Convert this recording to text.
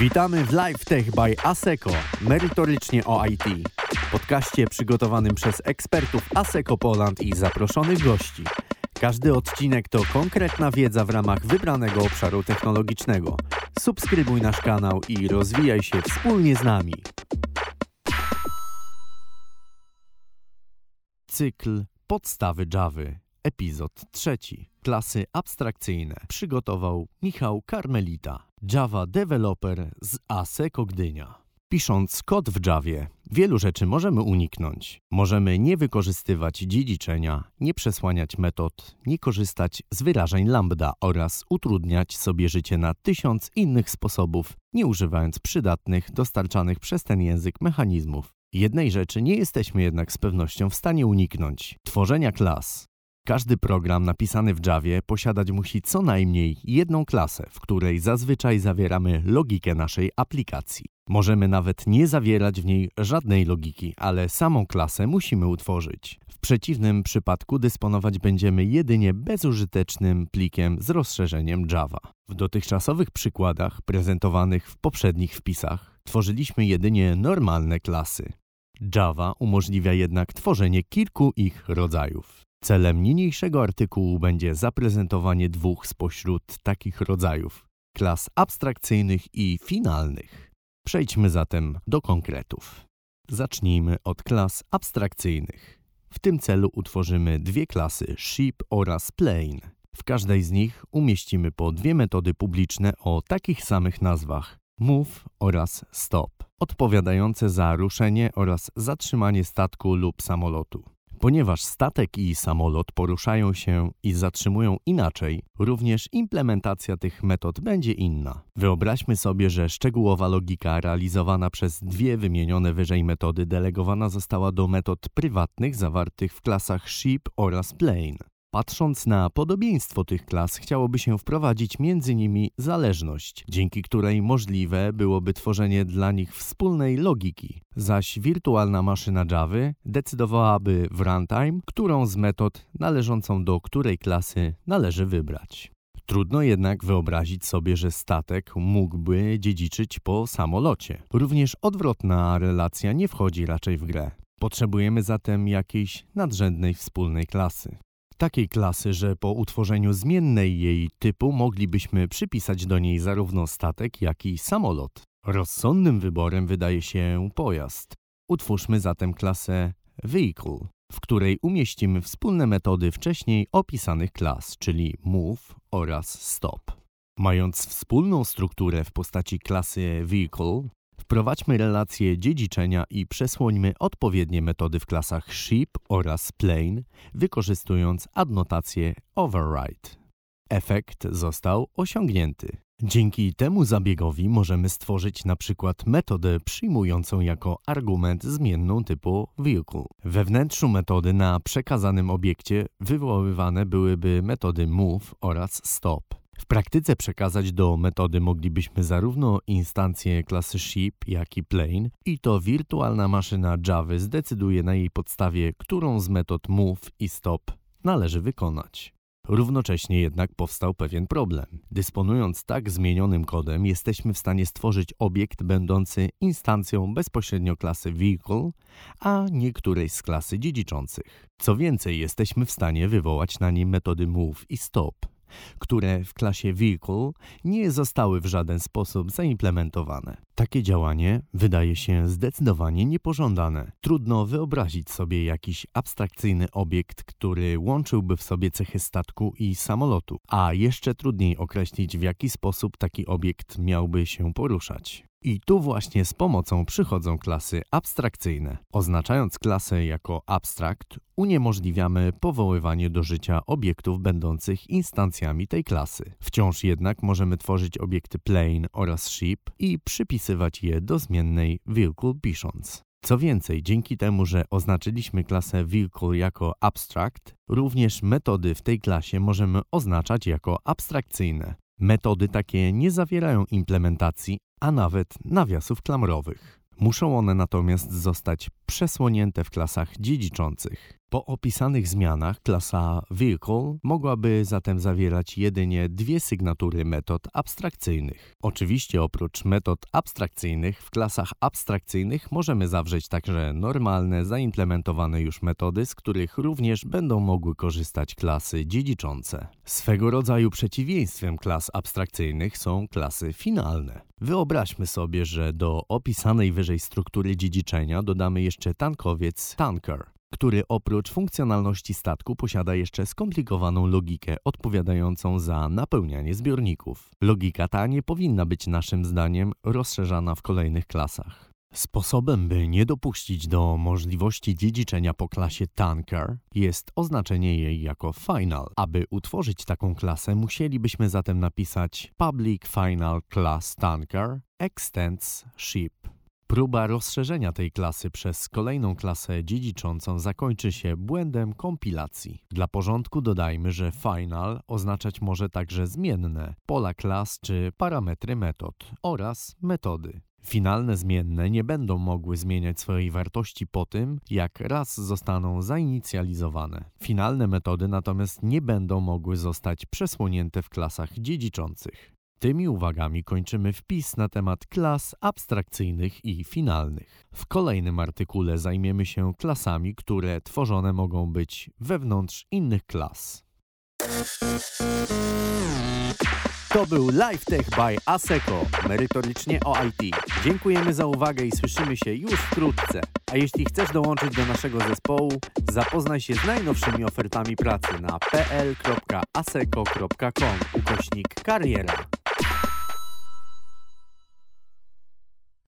Witamy w Live Tech by ASECO, merytorycznie o IT. Podcaście przygotowanym przez ekspertów ASECO Poland i zaproszonych gości. Każdy odcinek to konkretna wiedza w ramach wybranego obszaru technologicznego. Subskrybuj nasz kanał i rozwijaj się wspólnie z nami. Cykl Podstawy Java, epizod trzeci. Klasy abstrakcyjne przygotował Michał Karmelita, Java Developer z ASECO Gdynia. Pisząc kod w Javie, wielu rzeczy możemy uniknąć. Możemy nie wykorzystywać dziedziczenia, nie przesłaniać metod, nie korzystać z wyrażeń lambda oraz utrudniać sobie życie na tysiąc innych sposobów, nie używając przydatnych, dostarczanych przez ten język mechanizmów. Jednej rzeczy nie jesteśmy jednak z pewnością w stanie uniknąć tworzenia klas. Każdy program napisany w Javie posiadać musi co najmniej jedną klasę, w której zazwyczaj zawieramy logikę naszej aplikacji. Możemy nawet nie zawierać w niej żadnej logiki, ale samą klasę musimy utworzyć. W przeciwnym przypadku dysponować będziemy jedynie bezużytecznym plikiem z rozszerzeniem Java. W dotychczasowych przykładach prezentowanych w poprzednich wpisach tworzyliśmy jedynie normalne klasy. Java umożliwia jednak tworzenie kilku ich rodzajów. Celem niniejszego artykułu będzie zaprezentowanie dwóch spośród takich rodzajów klas abstrakcyjnych i finalnych. Przejdźmy zatem do konkretów. Zacznijmy od klas abstrakcyjnych. W tym celu utworzymy dwie klasy ship oraz plane. W każdej z nich umieścimy po dwie metody publiczne o takich samych nazwach move oraz stop, odpowiadające za ruszenie oraz zatrzymanie statku lub samolotu. Ponieważ statek i samolot poruszają się i zatrzymują inaczej, również implementacja tych metod będzie inna. Wyobraźmy sobie, że szczegółowa logika realizowana przez dwie wymienione wyżej metody delegowana została do metod prywatnych zawartych w klasach ship oraz plane. Patrząc na podobieństwo tych klas, chciałoby się wprowadzić między nimi zależność, dzięki której możliwe byłoby tworzenie dla nich wspólnej logiki, zaś wirtualna maszyna Java decydowałaby w runtime, którą z metod należącą do której klasy należy wybrać. Trudno jednak wyobrazić sobie, że statek mógłby dziedziczyć po samolocie. Również odwrotna relacja nie wchodzi raczej w grę. Potrzebujemy zatem jakiejś nadrzędnej wspólnej klasy takiej klasy, że po utworzeniu zmiennej jej typu moglibyśmy przypisać do niej zarówno statek, jak i samolot. Rozsądnym wyborem wydaje się pojazd. Utwórzmy zatem klasę Vehicle, w której umieścimy wspólne metody wcześniej opisanych klas, czyli Move oraz Stop. Mając wspólną strukturę w postaci klasy Vehicle, Wprowadźmy relacje dziedziczenia i przesłońmy odpowiednie metody w klasach ship oraz plane, wykorzystując adnotację override. Efekt został osiągnięty. Dzięki temu zabiegowi możemy stworzyć na przykład metodę przyjmującą jako argument zmienną typu vehicle. We wnętrzu metody na przekazanym obiekcie wywoływane byłyby metody move oraz stop. W praktyce przekazać do metody moglibyśmy zarówno instancję klasy ship, jak i plane i to wirtualna maszyna Java zdecyduje na jej podstawie, którą z metod move i stop należy wykonać. Równocześnie jednak powstał pewien problem. Dysponując tak zmienionym kodem, jesteśmy w stanie stworzyć obiekt będący instancją bezpośrednio klasy vehicle, a nie którejś z klasy dziedziczących. Co więcej, jesteśmy w stanie wywołać na nim metody move i stop które w klasie Vehicle nie zostały w żaden sposób zaimplementowane. Takie działanie wydaje się zdecydowanie niepożądane. Trudno wyobrazić sobie jakiś abstrakcyjny obiekt, który łączyłby w sobie cechy statku i samolotu, a jeszcze trudniej określić w jaki sposób taki obiekt miałby się poruszać. I tu właśnie z pomocą przychodzą klasy abstrakcyjne. Oznaczając klasę jako abstrakt, uniemożliwiamy powoływanie do życia obiektów będących instancjami tej klasy. Wciąż jednak możemy tworzyć obiekty plane oraz ship i przypisywać je do zmiennej vehicle pisząc. Co więcej, dzięki temu, że oznaczyliśmy klasę vehicle jako abstract, również metody w tej klasie możemy oznaczać jako abstrakcyjne. Metody takie nie zawierają implementacji, a nawet nawiasów klamrowych. Muszą one natomiast zostać przesłonięte w klasach dziedziczących. Po opisanych zmianach klasa Vehicle mogłaby zatem zawierać jedynie dwie sygnatury metod abstrakcyjnych. Oczywiście oprócz metod abstrakcyjnych w klasach abstrakcyjnych możemy zawrzeć także normalne, zaimplementowane już metody, z których również będą mogły korzystać klasy dziedziczące. Swego rodzaju przeciwieństwem klas abstrakcyjnych są klasy finalne. Wyobraźmy sobie, że do opisanej wyżej struktury dziedziczenia dodamy jeszcze tankowiec tanker który oprócz funkcjonalności statku posiada jeszcze skomplikowaną logikę odpowiadającą za napełnianie zbiorników. Logika ta nie powinna być naszym zdaniem rozszerzana w kolejnych klasach. Sposobem, by nie dopuścić do możliwości dziedziczenia po klasie Tanker jest oznaczenie jej jako Final. Aby utworzyć taką klasę, musielibyśmy zatem napisać Public Final Class Tanker extends ship. Próba rozszerzenia tej klasy przez kolejną klasę dziedziczącą zakończy się błędem kompilacji. Dla porządku dodajmy, że final oznaczać może także zmienne, pola klas czy parametry metod oraz metody. Finalne zmienne nie będą mogły zmieniać swojej wartości po tym, jak raz zostaną zainicjalizowane. Finalne metody natomiast nie będą mogły zostać przesłonięte w klasach dziedziczących. Tymi uwagami kończymy wpis na temat klas abstrakcyjnych i finalnych. W kolejnym artykule zajmiemy się klasami, które tworzone mogą być wewnątrz innych klas. To był LiveTech by ASECO, merytorycznie o IT. Dziękujemy za uwagę i słyszymy się już wkrótce. A jeśli chcesz dołączyć do naszego zespołu, zapoznaj się z najnowszymi ofertami pracy na pl.aseco.com ukośnik kariera.